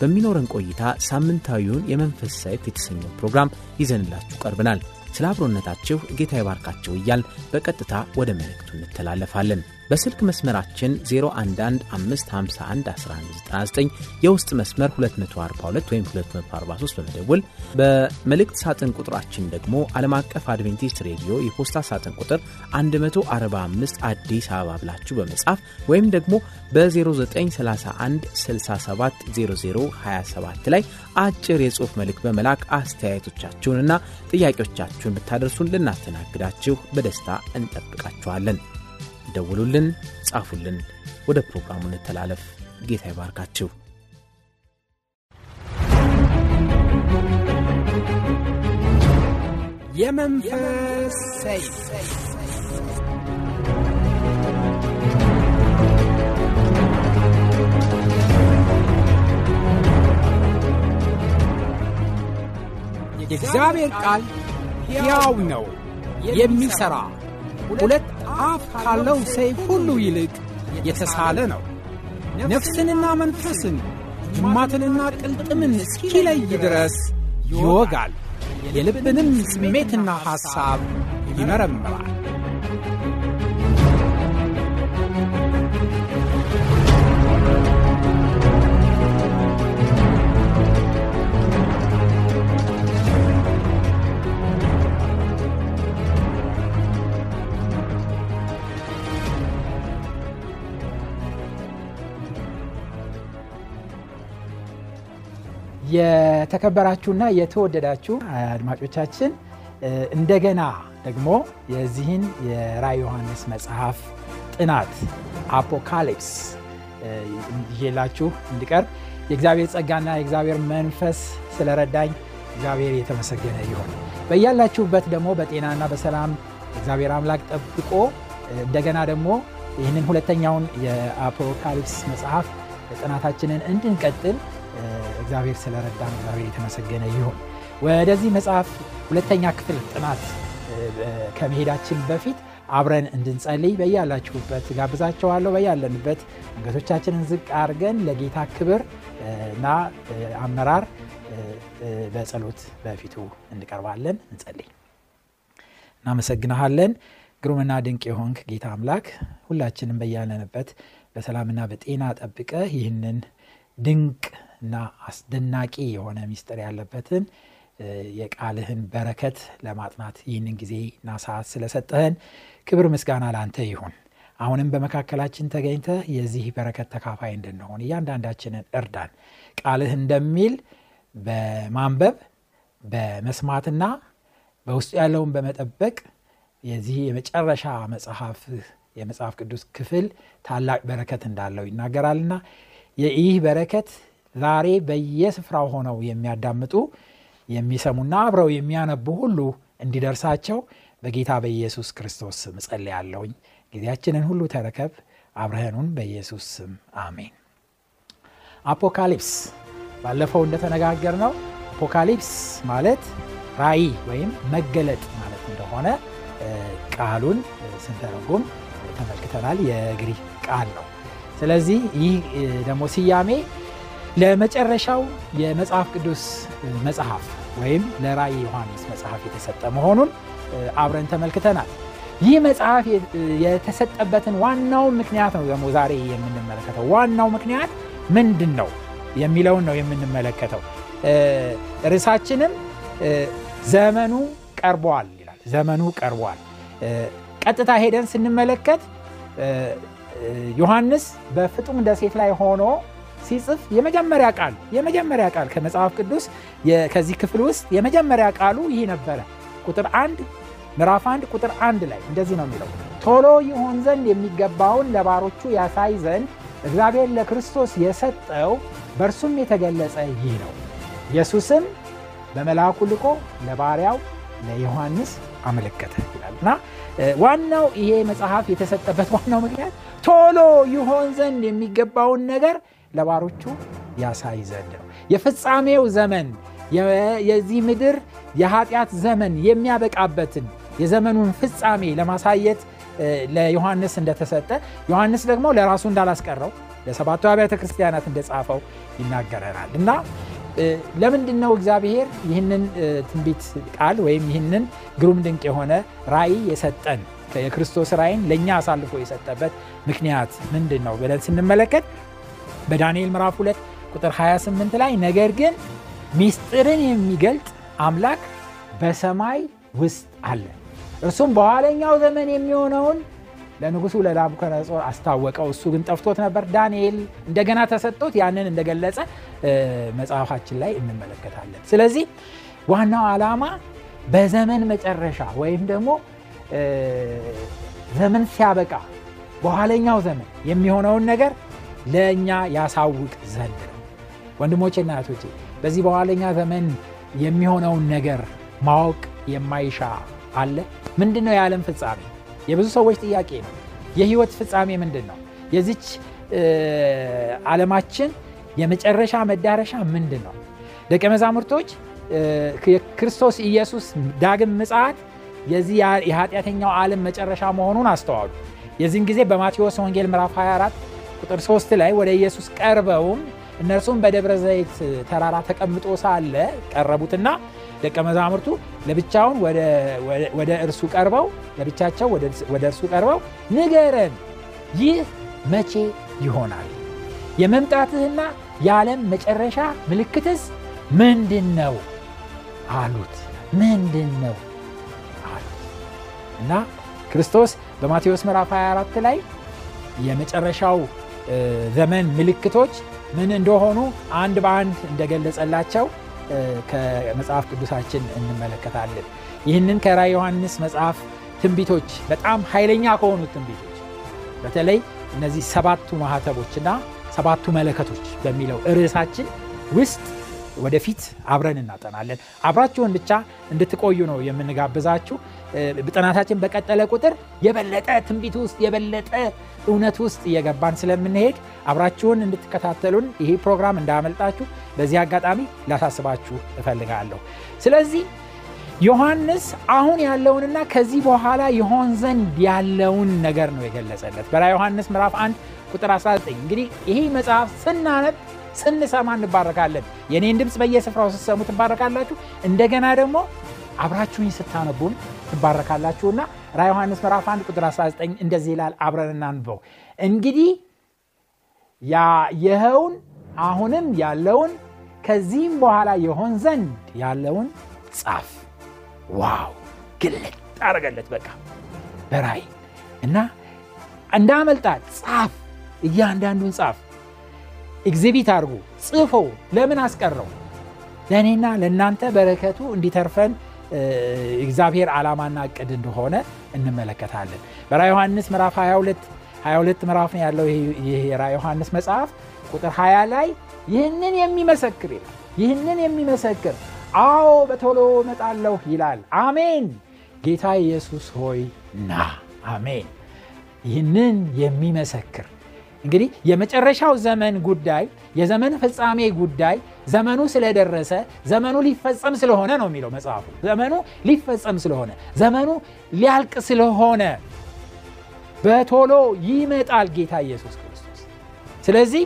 በሚኖረን ቆይታ ሳምንታዊውን የመንፈስ ሰይፍ የተሰኘው ፕሮግራም ይዘንላችሁ ቀርበናል። ስለ አብሮነታችሁ ጌታ ይባርካችሁ እያል በቀጥታ ወደ መልእክቱ እንተላለፋለን። በስልክ መስመራችን 0115511199 የውስጥ መስመር 242 ወይም 243 በመደወል በመልእክት ሳጥን ቁጥራችን ደግሞ ዓለም አቀፍ አድቬንቲስት ሬዲዮ የፖስታ ሳጥን ቁጥር 145 አዲስ አበባ ብላችሁ በመጻፍ ወይም ደግሞ በ0931 670027 ላይ አጭር የጽሑፍ መልእክት በመላክ አስተያየቶቻችሁንና ጥያቄዎቻችሁን ብታደርሱን ልናስተናግዳችሁ በደስታ እንጠብቃችኋለን። ደውሉልን፣ ጻፉልን። ወደ ፕሮግራሙ እንተላለፍ። ጌታ ይባርካችሁ። የመንፈስ ሰይፍ የእግዚአብሔር ቃል ሕያው ነው፣ የሚሠራ ሁለት አፍ ካለው ሰይፍ ሁሉ ይልቅ የተሳለ ነው። ነፍስንና መንፈስን ጅማትንና ቅልጥምን እስኪለይ ድረስ ይወጋል፣ የልብንም ስሜትና ሐሳብ ይመረምራል። የተከበራችሁና የተወደዳችሁ አድማጮቻችን እንደገና ደግሞ የዚህን የራዕይ ዮሐንስ መጽሐፍ ጥናት አፖካሊፕስ ይዤላችሁ እንዲቀርብ የእግዚአብሔር ጸጋና የእግዚአብሔር መንፈስ ስለረዳኝ እግዚአብሔር የተመሰገነ ይሆን። በያላችሁበት ደግሞ በጤናና በሰላም እግዚአብሔር አምላክ ጠብቆ እንደገና ደግሞ ይህንን ሁለተኛውን የአፖካሊፕስ መጽሐፍ ጥናታችንን እንድንቀጥል እግዚአብሔር ስለረዳን እግዚአብሔር የተመሰገነ ይሁን። ወደዚህ መጽሐፍ ሁለተኛ ክፍል ጥናት ከመሄዳችን በፊት አብረን እንድንጸልይ በያላችሁበት ጋብዛቸዋለሁ። በያለንበት አንገቶቻችንን ዝቅ አድርገን ለጌታ ክብር እና አመራር በጸሎት በፊቱ እንቀርባለን። እንጸልይ። እናመሰግናሃለን ግሩምና ድንቅ የሆንክ ጌታ አምላክ ሁላችንም በያለንበት በሰላምና በጤና ጠብቀ ይህንን ድንቅ እና አስደናቂ የሆነ ሚስጥር ያለበትን የቃልህን በረከት ለማጥናት ይህንን ጊዜና ሰዓት ስለሰጠህን ክብር ምስጋና ለአንተ ይሁን። አሁንም በመካከላችን ተገኝተ የዚህ በረከት ተካፋይ እንድንሆን እያንዳንዳችንን እርዳን። ቃልህ እንደሚል በማንበብ በመስማትና በውስጡ ያለውን በመጠበቅ የዚህ የመጨረሻ መጽሐፍ የመጽሐፍ ቅዱስ ክፍል ታላቅ በረከት እንዳለው ይናገራልና ይህ በረከት ዛሬ በየስፍራው ሆነው የሚያዳምጡ የሚሰሙና አብረው የሚያነቡ ሁሉ እንዲደርሳቸው በጌታ በኢየሱስ ክርስቶስ ስም እጸልያለሁኝ። ጊዜያችንን ሁሉ ተረከብ። አብረህኑን በኢየሱስ ስም አሜን። አፖካሊፕስ ባለፈው እንደተነጋገር ነው። አፖካሊፕስ ማለት ራእይ ወይም መገለጥ ማለት እንደሆነ ቃሉን ስንተረጉም ተመልክተናል። የግሪክ ቃል ነው። ስለዚህ ይህ ደግሞ ስያሜ ለመጨረሻው የመጽሐፍ ቅዱስ መጽሐፍ ወይም ለራእይ ዮሐንስ መጽሐፍ የተሰጠ መሆኑን አብረን ተመልክተናል። ይህ መጽሐፍ የተሰጠበትን ዋናው ምክንያት ነው ደግሞ ዛሬ የምንመለከተው። ዋናው ምክንያት ምንድን ነው የሚለውን ነው የምንመለከተው። ርዕሳችንም ዘመኑ ቀርቧል ይላል። ዘመኑ ቀርቧል። ቀጥታ ሄደን ስንመለከት ዮሐንስ በፍጡም ደሴት ላይ ሆኖ ሲጽፍ የመጀመሪያ ቃል የመጀመሪያ ቃል ከመጽሐፍ ቅዱስ ከዚህ ክፍል ውስጥ የመጀመሪያ ቃሉ ይህ ነበረ። ቁጥር አንድ ምዕራፍ አንድ ቁጥር አንድ ላይ እንደዚህ ነው የሚለው ቶሎ ይሆን ዘንድ የሚገባውን ለባሮቹ ያሳይ ዘንድ እግዚአብሔር ለክርስቶስ የሰጠው በእርሱም የተገለጸ ይህ ነው። ኢየሱስም በመልአኩ ልኮ ለባሪያው ለዮሐንስ አመለከተ ይላል እና ዋናው ይሄ መጽሐፍ የተሰጠበት ዋናው ምክንያት ቶሎ ይሆን ዘንድ የሚገባውን ነገር ለባሮቹ ያሳይ ዘንድ ነው። የፍጻሜው ዘመን የዚህ ምድር የኃጢአት ዘመን የሚያበቃበትን የዘመኑን ፍጻሜ ለማሳየት ለዮሐንስ እንደተሰጠ ዮሐንስ ደግሞ ለራሱ እንዳላስቀረው ለሰባቱ አብያተ ክርስቲያናት እንደጻፈው ይናገረናል እና ለምንድን ነው እግዚአብሔር ይህንን ትንቢት ቃል ወይም ይህንን ግሩም ድንቅ የሆነ ራእይ የሰጠን የክርስቶስ ራእይን ለእኛ አሳልፎ የሰጠበት ምክንያት ምንድን ነው ብለን ስንመለከት በዳንኤል ምዕራፍ 2 ቁጥር 28 ላይ ነገር ግን ሚስጥርን የሚገልጥ አምላክ በሰማይ ውስጥ አለ እርሱም በኋለኛው ዘመን የሚሆነውን ለንጉሱ ለናቡከደነጾር አስታወቀው። እሱ ግን ጠፍቶት ነበር። ዳንኤል እንደገና ተሰጥቶት ያንን እንደገለጸ መጽሐፋችን ላይ እንመለከታለን። ስለዚህ ዋናው ዓላማ በዘመን መጨረሻ ወይም ደግሞ ዘመን ሲያበቃ በኋለኛው ዘመን የሚሆነውን ነገር ለእኛ ያሳውቅ ዘንድ ነው። ወንድሞቼና እህቶቼ በዚህ በኋለኛ ዘመን የሚሆነውን ነገር ማወቅ የማይሻ አለ? ምንድን ነው የዓለም ፍጻሜ? የብዙ ሰዎች ጥያቄ ነው። የህይወት ፍጻሜ ምንድን ነው? የዚች ዓለማችን የመጨረሻ መዳረሻ ምንድን ነው? ደቀ መዛሙርቶች የክርስቶስ ኢየሱስ ዳግም ምጽአት የዚህ የኃጢአተኛው ዓለም መጨረሻ መሆኑን አስተዋሉ። የዚህን ጊዜ በማቴዎስ ወንጌል ምዕራፍ 24 ቁጥር 3 ላይ ወደ ኢየሱስ ቀርበውም እነርሱም በደብረ ዘይት ተራራ ተቀምጦ ሳለ ቀረቡትና ደቀ መዛሙርቱ ለብቻውን ወደ እርሱ ቀርበው ለብቻቸው ወደ እርሱ ቀርበው ንገረን፣ ይህ መቼ ይሆናል? የመምጣትህና የዓለም መጨረሻ ምልክትስ ምንድን ነው አሉት። ምንድን ነው እና ክርስቶስ በማቴዎስ ምዕራፍ 24 ላይ የመጨረሻው ዘመን ምልክቶች ምን እንደሆኑ አንድ በአንድ እንደገለጸላቸው ከመጽሐፍ ቅዱሳችን እንመለከታለን። ይህንን ከራ ዮሐንስ መጽሐፍ ትንቢቶች በጣም ኃይለኛ ከሆኑት ትንቢቶች በተለይ እነዚህ ሰባቱ ማህተቦችና ሰባቱ መለከቶች በሚለው ርዕሳችን ውስጥ ወደፊት አብረን እናጠናለን። አብራችሁን ብቻ እንድትቆዩ ነው የምንጋብዛችሁ። ጥናታችን በቀጠለ ቁጥር የበለጠ ትንቢት ውስጥ የበለጠ እውነት ውስጥ እየገባን ስለምንሄድ አብራችሁን እንድትከታተሉን ይሄ ፕሮግራም እንዳያመልጣችሁ በዚህ አጋጣሚ ላሳስባችሁ እፈልጋለሁ። ስለዚህ ዮሐንስ አሁን ያለውንና ከዚህ በኋላ ይሆን ዘንድ ያለውን ነገር ነው የገለጸለት በራ ዮሐንስ ምዕራፍ 1 ቁጥር 19 እንግዲህ ይሄ መጽሐፍ ስናነብ ስንሰማ እንባረካለን። የኔን ድምፅ በየስፍራው ስትሰሙ ትባረካላችሁ። እንደገና ደግሞ አብራችሁኝ ስታነቡን ትባረካላችሁና ራ ዮሐንስ ምዕራፍ 1 ቁጥር 19 እንደዚህ ይላል። አብረን እናንበው። እንግዲህ ያየኸውን አሁንም ያለውን ከዚህም በኋላ የሆን ዘንድ ያለውን ጻፍ። wow! ግልጥ አረገለት በቃ በራእይ እና እንዳመልጣት ጻፍ። እያንዳንዱን ጻፍ ኤግዚቢት አድርጉ፣ ጽፎ ለምን አስቀረው? ለእኔና ለእናንተ በረከቱ እንዲተርፈን እግዚአብሔር ዓላማና እቅድ እንደሆነ እንመለከታለን። በራ ዮሐንስ ምዕራፍ 22 22 ምዕራፍ ያለው ይህ የራ ዮሐንስ መጽሐፍ ቁጥር 20 ላይ ይህንን የሚመሰክር ይላል። ይህንን የሚመሰክር አዎ በቶሎ እመጣለሁ ይላል። አሜን። ጌታ ኢየሱስ ሆይ ና። አሜን። ይህንን የሚመሰክር እንግዲህ የመጨረሻው ዘመን ጉዳይ የዘመን ፍጻሜ ጉዳይ ዘመኑ ስለደረሰ ዘመኑ ሊፈጸም ስለሆነ ነው የሚለው መጽሐፉ። ዘመኑ ሊፈጸም ስለሆነ ዘመኑ ሊያልቅ ስለሆነ በቶሎ ይመጣል ጌታ ኢየሱስ ክርስቶስ። ስለዚህ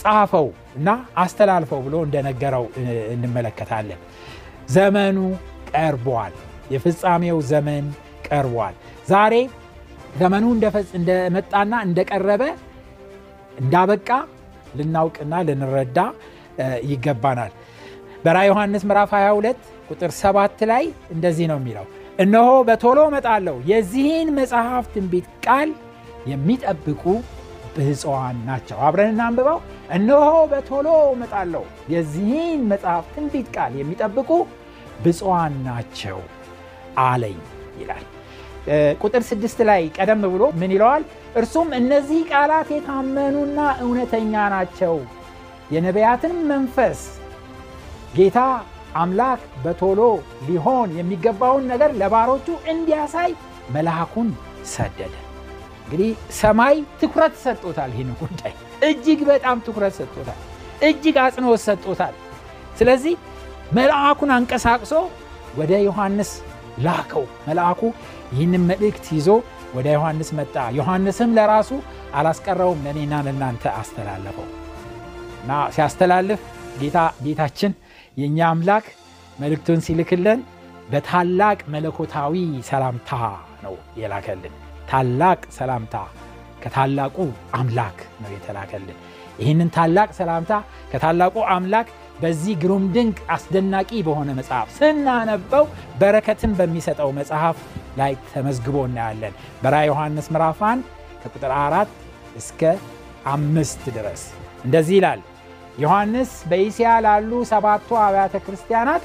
ጻፈው እና አስተላልፈው ብሎ እንደነገረው እንመለከታለን። ዘመኑ ቀርቧል። የፍጻሜው ዘመን ቀርቧል። ዛሬ ዘመኑ እንደመጣና እንደቀረበ እንዳበቃ ልናውቅና ልንረዳ ይገባናል። በራ ዮሐንስ ምዕራፍ 22 ቁጥር 7 ላይ እንደዚህ ነው የሚለው፣ እነሆ በቶሎ እመጣለሁ፣ የዚህን መጽሐፍ ትንቢት ቃል የሚጠብቁ ብፁዓን ናቸው። አብረን እናንብበው። እነሆ በቶሎ እመጣለሁ፣ የዚህን መጽሐፍ ትንቢት ቃል የሚጠብቁ ብፁዓን ናቸው አለኝ ይላል። ቁጥር ስድስት ላይ ቀደም ብሎ ምን ይለዋል? እርሱም እነዚህ ቃላት የታመኑና እውነተኛ ናቸው፣ የነቢያትን መንፈስ ጌታ አምላክ በቶሎ ሊሆን የሚገባውን ነገር ለባሮቹ እንዲያሳይ መልአኩን ሰደደ። እንግዲህ ሰማይ ትኩረት ሰጥቶታል። ይህን ጉዳይ እጅግ በጣም ትኩረት ሰጥቶታል። እጅግ አጽንኦት ሰጥቶታል። ስለዚህ መልአኩን አንቀሳቅሶ ወደ ዮሐንስ ላከው። መልአኩ ይህንን መልእክት ይዞ ወደ ዮሐንስ መጣ። ዮሐንስም ለራሱ አላስቀረውም፣ ለእኔና ለእናንተ አስተላለፈው እና ሲያስተላልፍ ጌታ ጌታችን የእኛ አምላክ መልእክቱን ሲልክልን በታላቅ መለኮታዊ ሰላምታ ነው የላከልን። ታላቅ ሰላምታ ከታላቁ አምላክ ነው የተላከልን። ይህንን ታላቅ ሰላምታ ከታላቁ አምላክ በዚህ ግሩም ድንቅ አስደናቂ በሆነ መጽሐፍ ስናነበው በረከትን በሚሰጠው መጽሐፍ ላይ ተመዝግቦ እናያለን። በራዕየ ዮሐንስ ምዕራፍ 1 ከቁጥር አራት እስከ አምስት ድረስ እንደዚህ ይላል። ዮሐንስ በኢስያ ላሉ ሰባቱ አብያተ ክርስቲያናት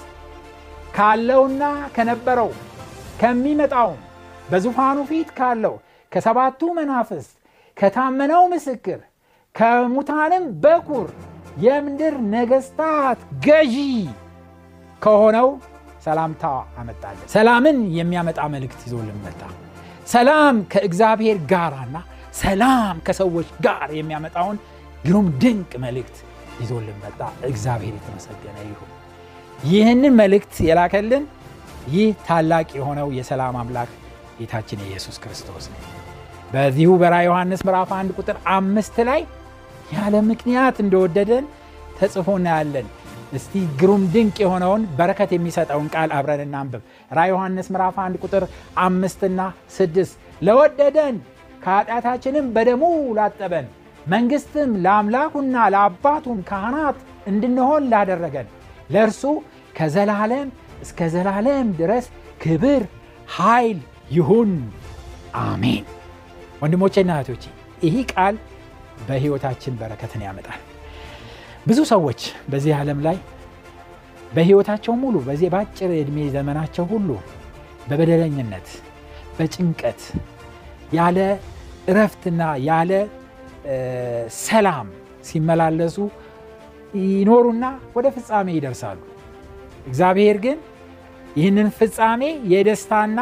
ካለውና ከነበረው ከሚመጣውም በዙፋኑ ፊት ካለው ከሰባቱ መናፍስት ከታመነው ምስክር ከሙታንም በኩር የምድር ነገስታት ገዢ ከሆነው ሰላምታ አመጣለን። ሰላምን የሚያመጣ መልእክት ይዞልን መጣ። ሰላም ከእግዚአብሔር ጋርና ሰላም ከሰዎች ጋር የሚያመጣውን ግሩም ድንቅ መልእክት ይዞልን መጣ። እግዚአብሔር የተመሰገነ ይሁን። ይህንን መልእክት የላከልን ይህ ታላቅ የሆነው የሰላም አምላክ ጌታችን የኢየሱስ ክርስቶስ ነው። በዚሁ በራዕየ ዮሐንስ ምዕራፍ 1 ቁጥር አምስት ላይ ያለ ምክንያት እንደወደደን ተጽፎ እናያለን። እስቲ ግሩም ድንቅ የሆነውን በረከት የሚሰጠውን ቃል አብረን እናንብብ። ራዕየ ዮሐንስ ምዕራፍ 1 ቁጥር አምስትና ስድስት ለወደደን ከኃጢአታችንም በደሙ ላጠበን መንግሥትም ለአምላኩና ለአባቱም ካህናት እንድንሆን ላደረገን ለእርሱ ከዘላለም እስከ ዘላለም ድረስ ክብር ኃይል ይሁን አሜን። ወንድሞቼና እህቶቼ ይህ ቃል በሕይወታችን በረከትን ያመጣል። ብዙ ሰዎች በዚህ ዓለም ላይ በሕይወታቸው ሙሉ በዚህ በአጭር ዕድሜ ዘመናቸው ሁሉ በበደለኝነት፣ በጭንቀት ያለ እረፍትና ያለ ሰላም ሲመላለሱ ይኖሩና ወደ ፍጻሜ ይደርሳሉ። እግዚአብሔር ግን ይህንን ፍጻሜ የደስታና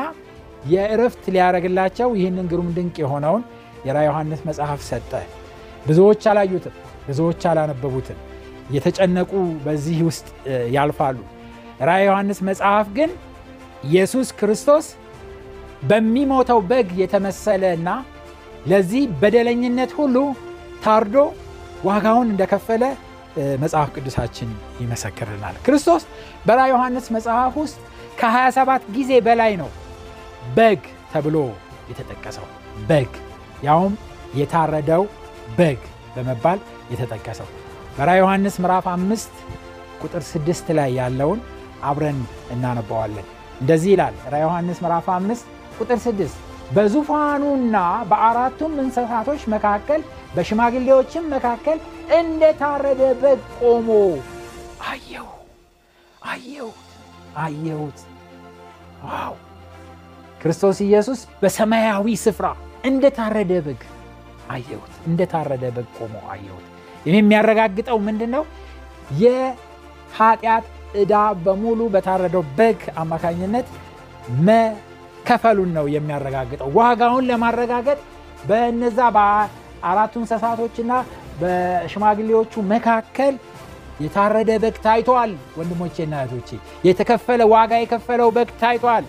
የእረፍት ሊያደርግላቸው ይህንን ግሩም ድንቅ የሆነውን የራዕየ ዮሐንስ መጽሐፍ ሰጠ። ብዙዎች አላዩትም፣ ብዙዎች አላነበቡትም። የተጨነቁ በዚህ ውስጥ ያልፋሉ። ራዕየ ዮሐንስ መጽሐፍ ግን ኢየሱስ ክርስቶስ በሚሞተው በግ የተመሰለና ለዚህ በደለኝነት ሁሉ ታርዶ ዋጋውን እንደከፈለ መጽሐፍ ቅዱሳችን ይመሰክርናል። ክርስቶስ በራዕየ ዮሐንስ መጽሐፍ ውስጥ ከ27 ጊዜ በላይ ነው በግ ተብሎ የተጠቀሰው። በግ ያውም የታረደው በግ በመባል የተጠቀሰው በራዕየ ዮሐንስ ምዕራፍ አምስት ቁጥር ስድስት ላይ ያለውን አብረን እናነባዋለን። እንደዚህ ይላል ራዕየ ዮሐንስ ምዕራፍ አምስት ቁጥር ስድስት በዙፋኑና በአራቱም እንስሳቶች መካከል በሽማግሌዎችም መካከል እንደታረደ በግ ቆሞ አየሁ አየሁት አየሁት። ዋው! ክርስቶስ ኢየሱስ በሰማያዊ ስፍራ እንደታረደ በግ አየሁት። እንደታረደ በግ ቆሞ አየሁት። ይህ የሚያረጋግጠው ምንድን ነው? የኃጢአት ዕዳ በሙሉ በታረደው በግ አማካኝነት መከፈሉን ነው የሚያረጋግጠው። ዋጋውን ለማረጋገጥ በነዛ በአራቱ እንስሳቶችና በሽማግሌዎቹ መካከል የታረደ በግ ታይቷል። ወንድሞቼና እህቶቼ የተከፈለ ዋጋ የከፈለው በግ ታይቷል።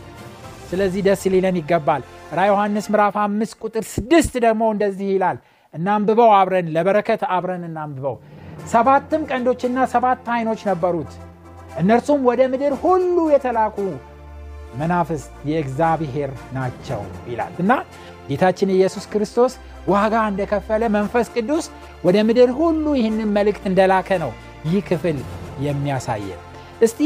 ስለዚህ ደስ ሊለን ይገባል። ራዕየ ዮሐንስ ምዕራፍ አምስት ቁጥር ስድስት ደግሞ እንደዚህ ይላል። እናንብበው አብረን ለበረከት አብረን እናንብበው። ሰባትም ቀንዶችና ሰባት ዓይኖች ነበሩት። እነርሱም ወደ ምድር ሁሉ የተላኩ መናፍስት የእግዚአብሔር ናቸው ይላል እና ጌታችን ኢየሱስ ክርስቶስ ዋጋ እንደከፈለ መንፈስ ቅዱስ ወደ ምድር ሁሉ ይህንን መልእክት እንደላከ ነው ይህ ክፍል የሚያሳየን። እስቲ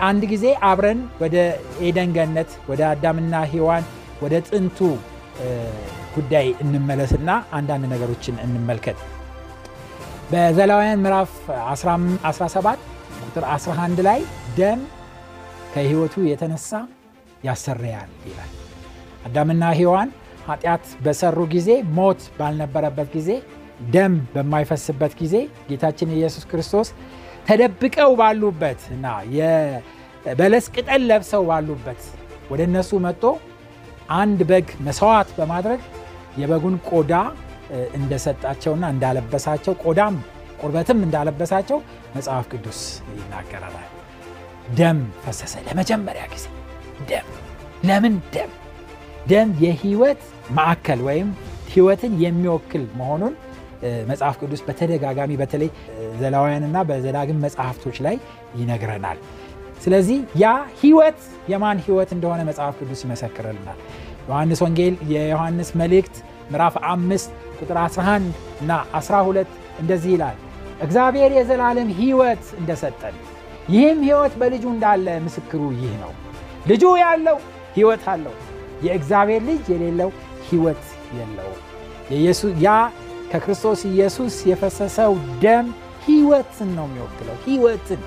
አንድ ጊዜ አብረን ወደ ኤደን ገነት ወደ አዳምና ሔዋን ወደ ጥንቱ ጉዳይ እንመለስና አንዳንድ ነገሮችን እንመልከት። በዘሌዋውያን ምዕራፍ 17 ቁጥር 11 ላይ ደም ከሕይወቱ የተነሳ ያሰረያል ይላል። አዳምና ሔዋን ኃጢአት በሰሩ ጊዜ ሞት ባልነበረበት ጊዜ ደም በማይፈስበት ጊዜ ጌታችን ኢየሱስ ክርስቶስ ተደብቀው ባሉበት እና የበለስ ቅጠል ለብሰው ባሉበት ወደ እነሱ መጥቶ አንድ በግ መስዋዕት በማድረግ የበጉን ቆዳ እንደሰጣቸውና እንዳለበሳቸው ቆዳም ቁርበትም እንዳለበሳቸው መጽሐፍ ቅዱስ ይናገራል። ደም ፈሰሰ ለመጀመሪያ ጊዜ ደም። ለምን ደም? ደም የህይወት ማዕከል ወይም ህይወትን የሚወክል መሆኑን መጽሐፍ ቅዱስ በተደጋጋሚ በተለይ ዘሌዋውያንና በዘዳግም መጽሐፍቶች ላይ ይነግረናል። ስለዚህ ያ ህይወት የማን ህይወት እንደሆነ መጽሐፍ ቅዱስ ይመሰክርልናል። ዮሐንስ ወንጌል የዮሐንስ መልእክት ምዕራፍ አምስት ቁጥር 11 እና 12 እንደዚህ ይላል እግዚአብሔር የዘላለም ህይወት እንደሰጠን ይህም ህይወት በልጁ እንዳለ ምስክሩ ይህ ነው። ልጁ ያለው ህይወት አለው፣ የእግዚአብሔር ልጅ የሌለው ህይወት የለው። ያ ከክርስቶስ ኢየሱስ የፈሰሰው ደም ህይወትን ነው የሚወክለው ህይወትን።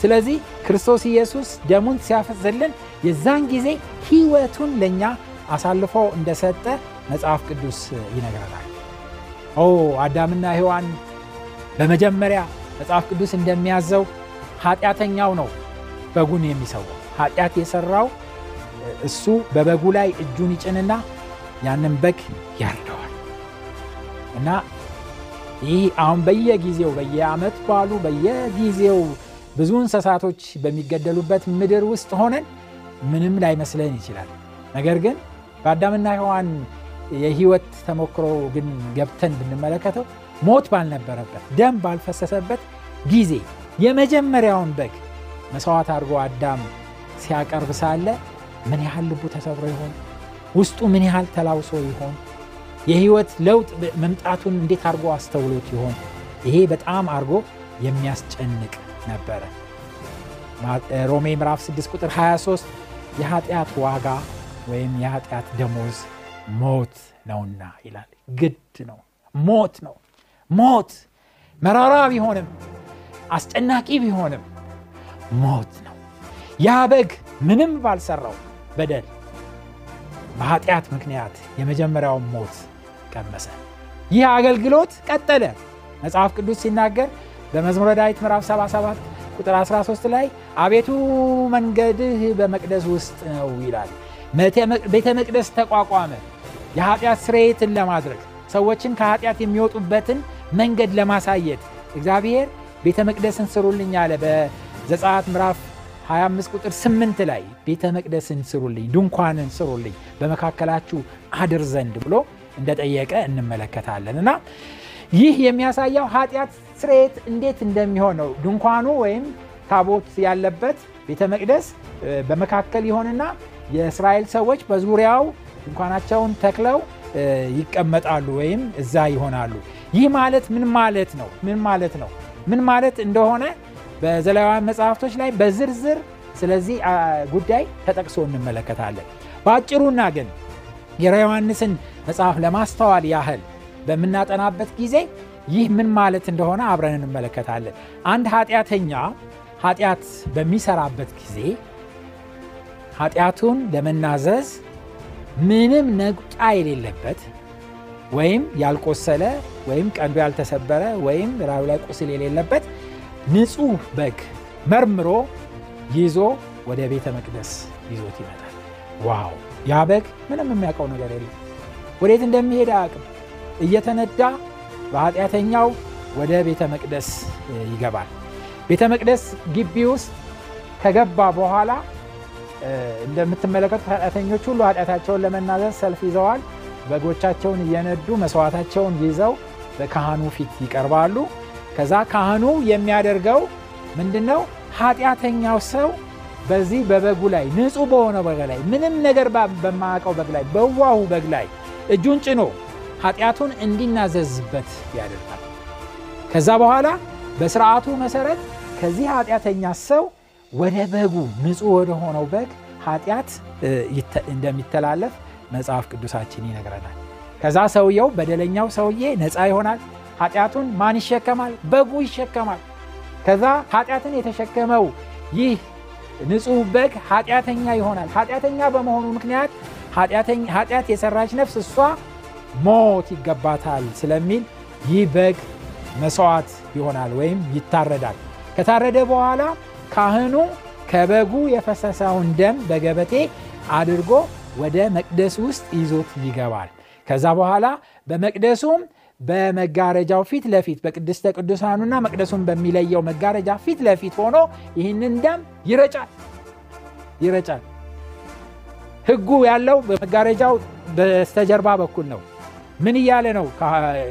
ስለዚህ ክርስቶስ ኢየሱስ ደሙን ሲያፈስልን የዛን ጊዜ ህይወቱን ለእኛ አሳልፎ እንደሰጠ መጽሐፍ ቅዱስ ይነግረናል። ኦ አዳምና ሔዋን በመጀመሪያ መጽሐፍ ቅዱስ እንደሚያዘው ኃጢአተኛው ነው በጉን የሚሰዋው። ኃጢአት የሰራው እሱ በበጉ ላይ እጁን ይጭንና ያንን በግ ያርደዋል እና ይህ አሁን በየጊዜው በየዓመት ባሉ በየጊዜው ብዙ እንስሳቶች በሚገደሉበት ምድር ውስጥ ሆነን ምንም ላይመስለን ይችላል። ነገር ግን በአዳምና ሔዋን የህይወት ተሞክሮ ግን ገብተን ብንመለከተው ሞት ባልነበረበት ደም ባልፈሰሰበት ጊዜ የመጀመሪያውን በግ መስዋዕት አድርጎ አዳም ሲያቀርብ ሳለ ምን ያህል ልቡ ተሰብሮ ይሆን? ውስጡ ምን ያህል ተላውሶ ይሆን? የህይወት ለውጥ መምጣቱን እንዴት አድርጎ አስተውሎት ይሆን? ይሄ በጣም አድርጎ የሚያስጨንቅ ነበረ። ሮሜ ምዕራፍ 6 ቁጥር 23 የኃጢአት ዋጋ ወይም የኃጢአት ደሞዝ ሞት ነውና ይላል። ግድ ነው፣ ሞት ነው። ሞት መራራ ቢሆንም አስጨናቂ ቢሆንም ሞት ነው። ያ በግ ምንም ባልሰራው በደል በኃጢአት ምክንያት የመጀመሪያውን ሞት ቀመሰ። ይህ አገልግሎት ቀጠለ። መጽሐፍ ቅዱስ ሲናገር በመዝሙረ ዳዊት ምዕራፍ 77 ቁጥር 13 ላይ አቤቱ መንገድህ በመቅደስ ውስጥ ነው ይላል። ቤተ መቅደስ ተቋቋመ የኃጢአት ስርየትን ለማድረግ ሰዎችን ከኃጢአት የሚወጡበትን መንገድ ለማሳየት እግዚአብሔር ቤተ መቅደስን ስሩልኝ አለ። በዘጸአት ምዕራፍ 25 ቁጥር 8 ላይ ቤተ መቅደስን ስሩልኝ፣ ድንኳንን ስሩልኝ በመካከላችሁ አድር ዘንድ ብሎ እንደጠየቀ እንመለከታለን እና ይህ የሚያሳየው ኃጢአት ስርየት እንዴት እንደሚሆን ነው። ድንኳኑ ወይም ታቦት ያለበት ቤተ መቅደስ በመካከል ይሆንና የእስራኤል ሰዎች በዙሪያው ድንኳናቸውን ተክለው ይቀመጣሉ ወይም እዛ ይሆናሉ። ይህ ማለት ምን ማለት ነው? ምን ማለት ነው? ምን ማለት እንደሆነ በዘሌዋውያን መጽሐፍቶች ላይ በዝርዝር ስለዚህ ጉዳይ ተጠቅሶ እንመለከታለን። በአጭሩና ግን የዮሐንስን መጽሐፍ ለማስተዋል ያህል በምናጠናበት ጊዜ ይህ ምን ማለት እንደሆነ አብረን እንመለከታለን። አንድ ኃጢአተኛ ኃጢአት በሚሰራበት ጊዜ ኃጢአቱን ለመናዘዝ ምንም ነቁጣ የሌለበት ወይም ያልቆሰለ ወይም ቀንዱ ያልተሰበረ ወይም ራዩ ላይ ቁስል የሌለበት ንጹሕ በግ መርምሮ ይዞ ወደ ቤተ መቅደስ ይዞት ይመጣል። ዋው! ያ በግ ምንም የሚያውቀው ነገር የለም። ወዴት እንደሚሄድ አያውቅም። እየተነዳ በኃጢአተኛው ወደ ቤተ መቅደስ ይገባል። ቤተ መቅደስ ግቢ ውስጥ ከገባ በኋላ እንደምትመለከቱት ኃጢአተኞች ሁሉ ኃጢአታቸውን ለመናዘዝ ሰልፍ ይዘዋል። በጎቻቸውን እየነዱ መስዋዕታቸውን ይዘው በካህኑ ፊት ይቀርባሉ። ከዛ ካህኑ የሚያደርገው ምንድን ነው? ኃጢአተኛው ሰው በዚህ በበጉ ላይ ንጹሕ በሆነው በግ ላይ ምንም ነገር በማያውቀው በግ ላይ በዋሁ በግ ላይ እጁን ጭኖ ኃጢአቱን እንዲናዘዝበት ያደርጋል። ከዛ በኋላ በስርዓቱ መሰረት ከዚህ ኃጢአተኛ ሰው ወደ በጉ ንጹሕ ወደ ሆነው በግ ኃጢአት እንደሚተላለፍ መጽሐፍ ቅዱሳችን ይነግረናል። ከዛ ሰውየው በደለኛው ሰውዬ ነፃ ይሆናል። ኃጢአቱን ማን ይሸከማል? በጉ ይሸከማል። ከዛ ኃጢአትን የተሸከመው ይህ ንጹሕ በግ ኃጢአተኛ ይሆናል። ኃጢአተኛ በመሆኑ ምክንያት ኃጢአት የሰራች ነፍስ እሷ ሞት ይገባታል ስለሚል ይህ በግ መስዋዕት ይሆናል ወይም ይታረዳል። ከታረደ በኋላ ካህኑ ከበጉ የፈሰሰውን ደም በገበቴ አድርጎ ወደ መቅደስ ውስጥ ይዞት ይገባል። ከዛ በኋላ በመቅደሱም በመጋረጃው ፊት ለፊት በቅድስተ ቅዱሳኑና መቅደሱን በሚለየው መጋረጃ ፊት ለፊት ሆኖ ይህንን ደም ይረጫል ይረጫል። ሕጉ ያለው በመጋረጃው በስተጀርባ በኩል ነው። ምን እያለ ነው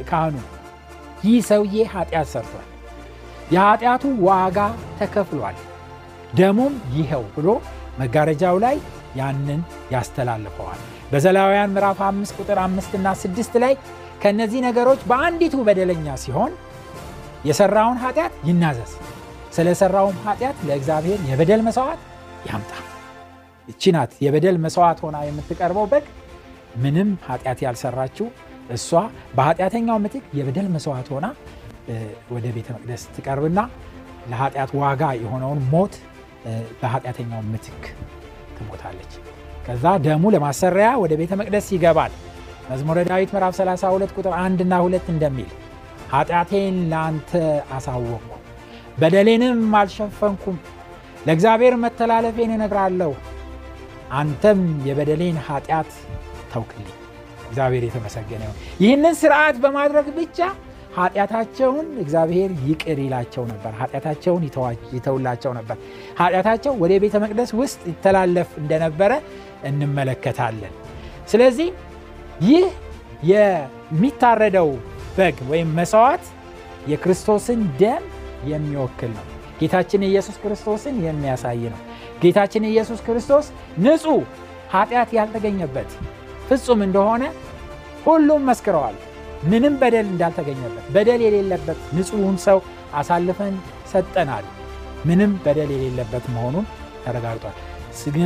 ካህኑ? ይህ ሰውዬ ኃጢአት ሰርቷል፣ የኃጢአቱ ዋጋ ተከፍሏል፣ ደሙም ይኸው ብሎ መጋረጃው ላይ ያንን ያስተላልፈዋል። በዘሌዋውያን ምዕራፍ 5 ቁጥር 5 እና 6 ላይ ከእነዚህ ነገሮች በአንዲቱ በደለኛ ሲሆን የሰራውን ኃጢአት ይናዘዝ፣ ስለሰራውም ኃጢአት ለእግዚአብሔር የበደል መስዋዕት ያምጣ። እቺ የበደል መስዋዕት ሆና የምትቀርበው በግ ምንም ኃጢአት ያልሰራችው እሷ በኃጢአተኛው ምትክ የበደል መስዋዕት ሆና ወደ ቤተ መቅደስ ትቀርብና ለኃጢአት ዋጋ የሆነውን ሞት በኃጢአተኛው ምትክ ትሞታለች። ከዛ ደሙ ለማሰሪያ ወደ ቤተ መቅደስ ይገባል። መዝሙረ ዳዊት ምዕራፍ 32 ቁጥር 1 እና 2 እንደሚል ኃጢአቴን ለአንተ አሳወቅኩ፣ በደሌንም አልሸፈንኩም። ለእግዚአብሔር መተላለፌን እነግራለሁ፣ አንተም የበደሌን ኃጢአት ተውክልኝ። እግዚአብሔር የተመሰገነ ይሁን። ይህንን ስርዓት በማድረግ ብቻ ኃጢአታቸውን እግዚአብሔር ይቅር ይላቸው ነበር። ኃጢአታቸውን ይተውላቸው ነበር። ኃጢአታቸው ወደ ቤተ መቅደስ ውስጥ ይተላለፍ እንደነበረ እንመለከታለን። ስለዚህ ይህ የሚታረደው በግ ወይም መስዋዕት የክርስቶስን ደም የሚወክል ነው። ጌታችን ኢየሱስ ክርስቶስን የሚያሳይ ነው። ጌታችን ኢየሱስ ክርስቶስ ንጹሕ ኃጢአት ያልተገኘበት ፍጹም እንደሆነ ሁሉም መስክረዋል። ምንም በደል እንዳልተገኘበት በደል የሌለበት ንጹሑን ሰው አሳልፈን ሰጠናል። ምንም በደል የሌለበት መሆኑን ተረጋግጧል።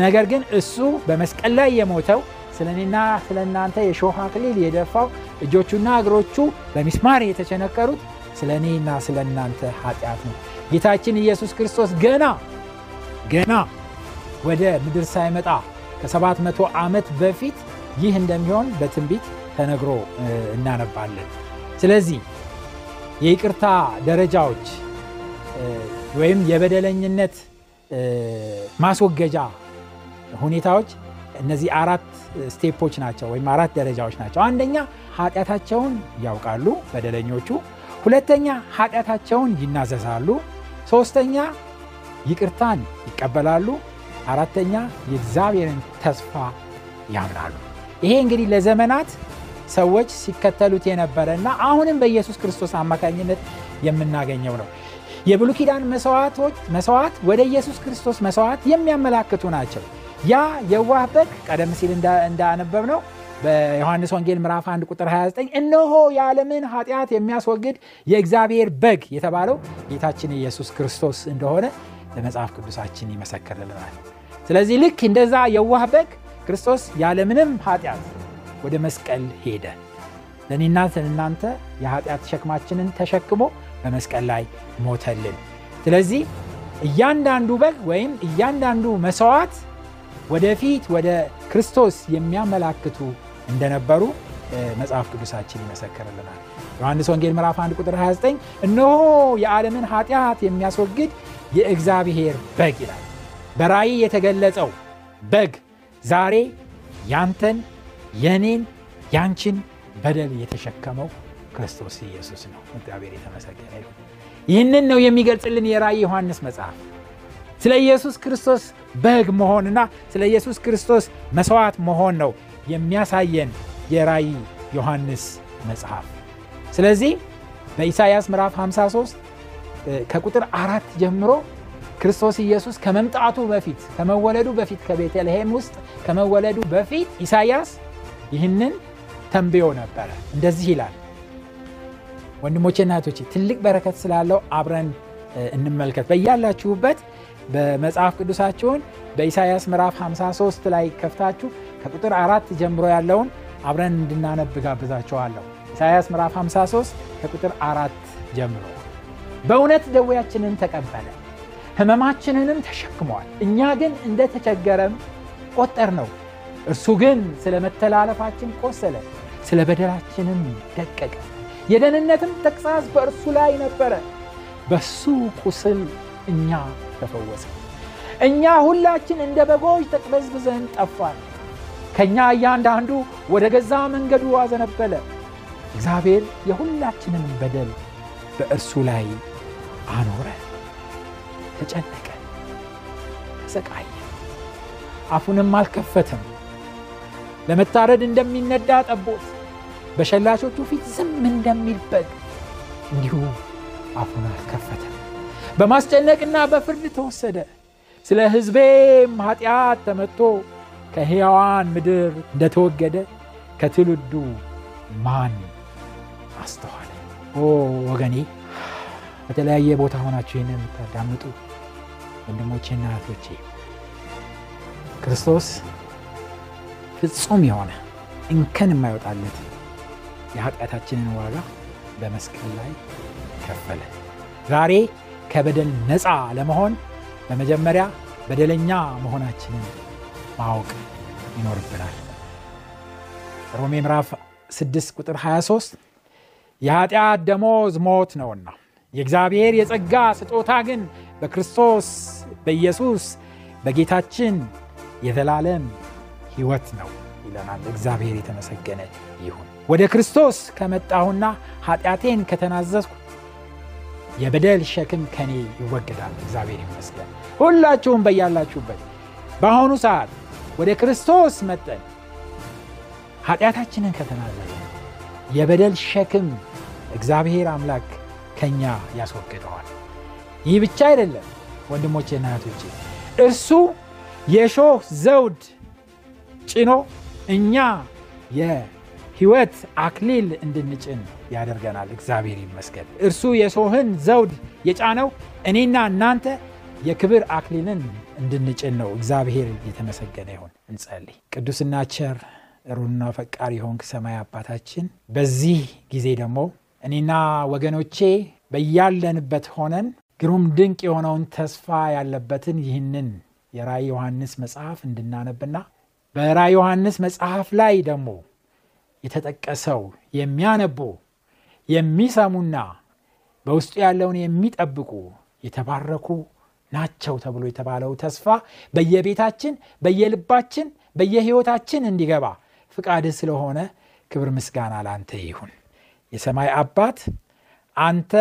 ነገር ግን እሱ በመስቀል ላይ የሞተው ስለ እኔና ስለ እናንተ የሾህ አክሊል የደፋው እጆቹና እግሮቹ በሚስማር የተቸነከሩት ስለ እኔና ስለ እናንተ ኃጢአት ነው። ጌታችን ኢየሱስ ክርስቶስ ገና ገና ወደ ምድር ሳይመጣ ከሰባት መቶ ዓመት በፊት ይህ እንደሚሆን በትንቢት ተነግሮ እናነባለን። ስለዚህ የይቅርታ ደረጃዎች ወይም የበደለኝነት ማስወገጃ ሁኔታዎች እነዚህ አራት ስቴፖች ናቸው ወይም አራት ደረጃዎች ናቸው። አንደኛ ኃጢአታቸውን ያውቃሉ በደለኞቹ። ሁለተኛ ኃጢአታቸውን ይናዘዛሉ። ሶስተኛ ይቅርታን ይቀበላሉ። አራተኛ የእግዚአብሔርን ተስፋ ያምናሉ። ይሄ እንግዲህ ለዘመናት ሰዎች ሲከተሉት የነበረ እና አሁንም በኢየሱስ ክርስቶስ አማካኝነት የምናገኘው ነው። የብሉይ ኪዳን መስዋዕት ወደ ኢየሱስ ክርስቶስ መስዋዕት የሚያመላክቱ ናቸው። ያ የዋህ በግ ቀደም ሲል እንዳነበብ ነው በዮሐንስ ወንጌል ምዕራፍ 1 ቁጥር 29 እነሆ የዓለምን ኃጢአት የሚያስወግድ የእግዚአብሔር በግ የተባለው ጌታችን ኢየሱስ ክርስቶስ እንደሆነ በመጽሐፍ ቅዱሳችን ይመሰክርልናል። ስለዚህ ልክ እንደዛ የዋህ በግ ክርስቶስ ያለምንም ኃጢአት ወደ መስቀል ሄደ። ለእኔና ለእናንተ የኃጢአት ሸክማችንን ተሸክሞ በመስቀል ላይ ሞተልን። ስለዚህ እያንዳንዱ በግ ወይም እያንዳንዱ መስዋዕት ወደፊት ወደ ክርስቶስ የሚያመላክቱ እንደነበሩ መጽሐፍ ቅዱሳችን ይመሰክርልናል። ዮሐንስ ወንጌል ምዕራፍ 1 ቁጥር 29 እነሆ የዓለምን ኃጢአት የሚያስወግድ የእግዚአብሔር በግ ይላል። በራእይ የተገለጸው በግ ዛሬ ያንተን የኔን ያንቺን በደል የተሸከመው ክርስቶስ ኢየሱስ ነው። እግዚአብሔር የተመሰገነ ይህንን ነው የሚገልጽልን የራእይ ዮሐንስ መጽሐፍ ስለ ኢየሱስ ክርስቶስ በግ መሆንና ስለ ኢየሱስ ክርስቶስ መስዋዕት መሆን ነው የሚያሳየን የራእይ ዮሐንስ መጽሐፍ። ስለዚህ በኢሳይያስ ምዕራፍ 53 ከቁጥር አራት ጀምሮ ክርስቶስ ኢየሱስ ከመምጣቱ በፊት ከመወለዱ በፊት ከቤተልሔም ውስጥ ከመወለዱ በፊት ኢሳይያስ ይህንን ተንብዮ ነበረ። እንደዚህ ይላል። ወንድሞቼና እህቶቼ ትልቅ በረከት ስላለው አብረን እንመልከት። በያላችሁበት በመጽሐፍ ቅዱሳችሁን በኢሳይያስ ምዕራፍ 53 ላይ ከፍታችሁ ከቁጥር አራት ጀምሮ ያለውን አብረን እንድናነብ ጋብዛችኋለሁ። ኢሳይያስ ምዕራፍ 53 ከቁጥር አራት ጀምሮ በእውነት ደዌያችንን ተቀበለ ሕመማችንንም ተሸክሟል። እኛ ግን እንደተቸገረም ቆጠር ነው። እርሱ ግን ስለ መተላለፋችን ቆሰለ፣ ስለ በደላችንም ደቀቀ። የደህንነትም ተግሣጽ በእርሱ ላይ ነበረ። በሱ ቁስል እኛ ተፈወሰ እኛ ሁላችን እንደ በጎች ተቅበዝብዘን ጠፋን። ከእኛ እያንዳንዱ ወደ ገዛ መንገዱ አዘነበለ። እግዚአብሔር የሁላችንን በደል በእርሱ ላይ አኖረ ተጨነቀ ተሰቃየ። አፉንም አልከፈትም ለመታረድ እንደሚነዳ ጠቦት በሸላቾቹ ፊት ዝም እንደሚል በግ እንዲሁ አፉን አልከፈተም በማስጨነቅና በፍርድ ተወሰደ። ስለ ሕዝቤም ኃጢአት ተመቶ ከሕያዋን ምድር እንደተወገደ ከትውልዱ ማን አስተዋለ? ኦ ወገኔ በተለያየ ቦታ ሆናችሁ ይህን የምታዳምጡ ወንድሞቼና እህቶቼ ክርስቶስ ፍጹም የሆነ እንከን የማይወጣለት የኃጢአታችንን ዋጋ በመስቀል ላይ ከፈለ። ዛሬ ከበደል ነፃ ለመሆን በመጀመሪያ በደለኛ መሆናችንን ማወቅ ይኖርብናል። ሮሜ ምዕራፍ 6 ቁጥር 23 የኃጢአት ደሞዝ ሞት ነውና የእግዚአብሔር የጸጋ ስጦታ ግን በክርስቶስ በኢየሱስ በጌታችን የዘላለም ሕይወት ነው ይለናል። እግዚአብሔር የተመሰገነ ይሁን። ወደ ክርስቶስ ከመጣሁና ኃጢአቴን ከተናዘዝኩ የበደል ሸክም ከኔ ይወገዳል። እግዚአብሔር ይመስገን። ሁላችሁም በያላችሁበት በአሁኑ ሰዓት ወደ ክርስቶስ መጠን ኃጢአታችንን ከተናዘዘ የበደል ሸክም እግዚአብሔር አምላክ ከኛ ያስወግደዋል። ይህ ብቻ አይደለም ወንድሞቼና እህቶቼ እርሱ የሾህ ዘውድ ጭኖ እኛ የህይወት አክሊል እንድንጭን ያደርገናል። እግዚአብሔር ይመስገን። እርሱ የሾህን ዘውድ የጫነው እኔና እናንተ የክብር አክሊልን እንድንጭን ነው። እግዚአብሔር የተመሰገነ ይሁን። እንጸልይ። ቅዱስና ቸር ሩና ፈቃሪ የሆንክ ሰማይ አባታችን በዚህ ጊዜ ደግሞ እኔና ወገኖቼ በያለንበት ሆነን ግሩም ድንቅ የሆነውን ተስፋ ያለበትን ይህንን የራይ ዮሐንስ መጽሐፍ እንድናነብና በራይ ዮሐንስ መጽሐፍ ላይ ደግሞ የተጠቀሰው የሚያነቡ የሚሰሙና በውስጡ ያለውን የሚጠብቁ የተባረኩ ናቸው ተብሎ የተባለው ተስፋ በየቤታችን በየልባችን በየህይወታችን እንዲገባ ፍቃድህ ስለሆነ ክብር ምስጋና ለአንተ ይሁን። የሰማይ አባት አንተ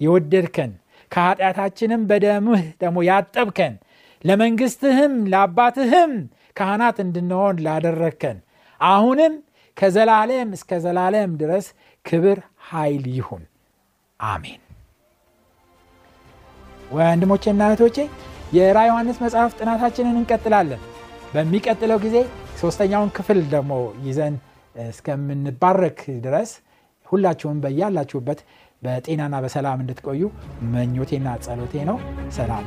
የወደድከን ከኃጢአታችንም በደምህ ደግሞ ያጠብከን ለመንግስትህም ለአባትህም ካህናት እንድንሆን ላደረግከን አሁንም ከዘላለም እስከ ዘላለም ድረስ ክብር ኃይል ይሁን። አሜን። ወንድሞቼና እህቶቼ የራ ዮሐንስ መጽሐፍ ጥናታችንን እንቀጥላለን። በሚቀጥለው ጊዜ ሶስተኛውን ክፍል ደግሞ ይዘን እስከምንባረክ ድረስ ሁላችሁም በያላችሁበት በጤናና በሰላም እንድትቆዩ መኞቴና ጸሎቴ ነው። ሰላም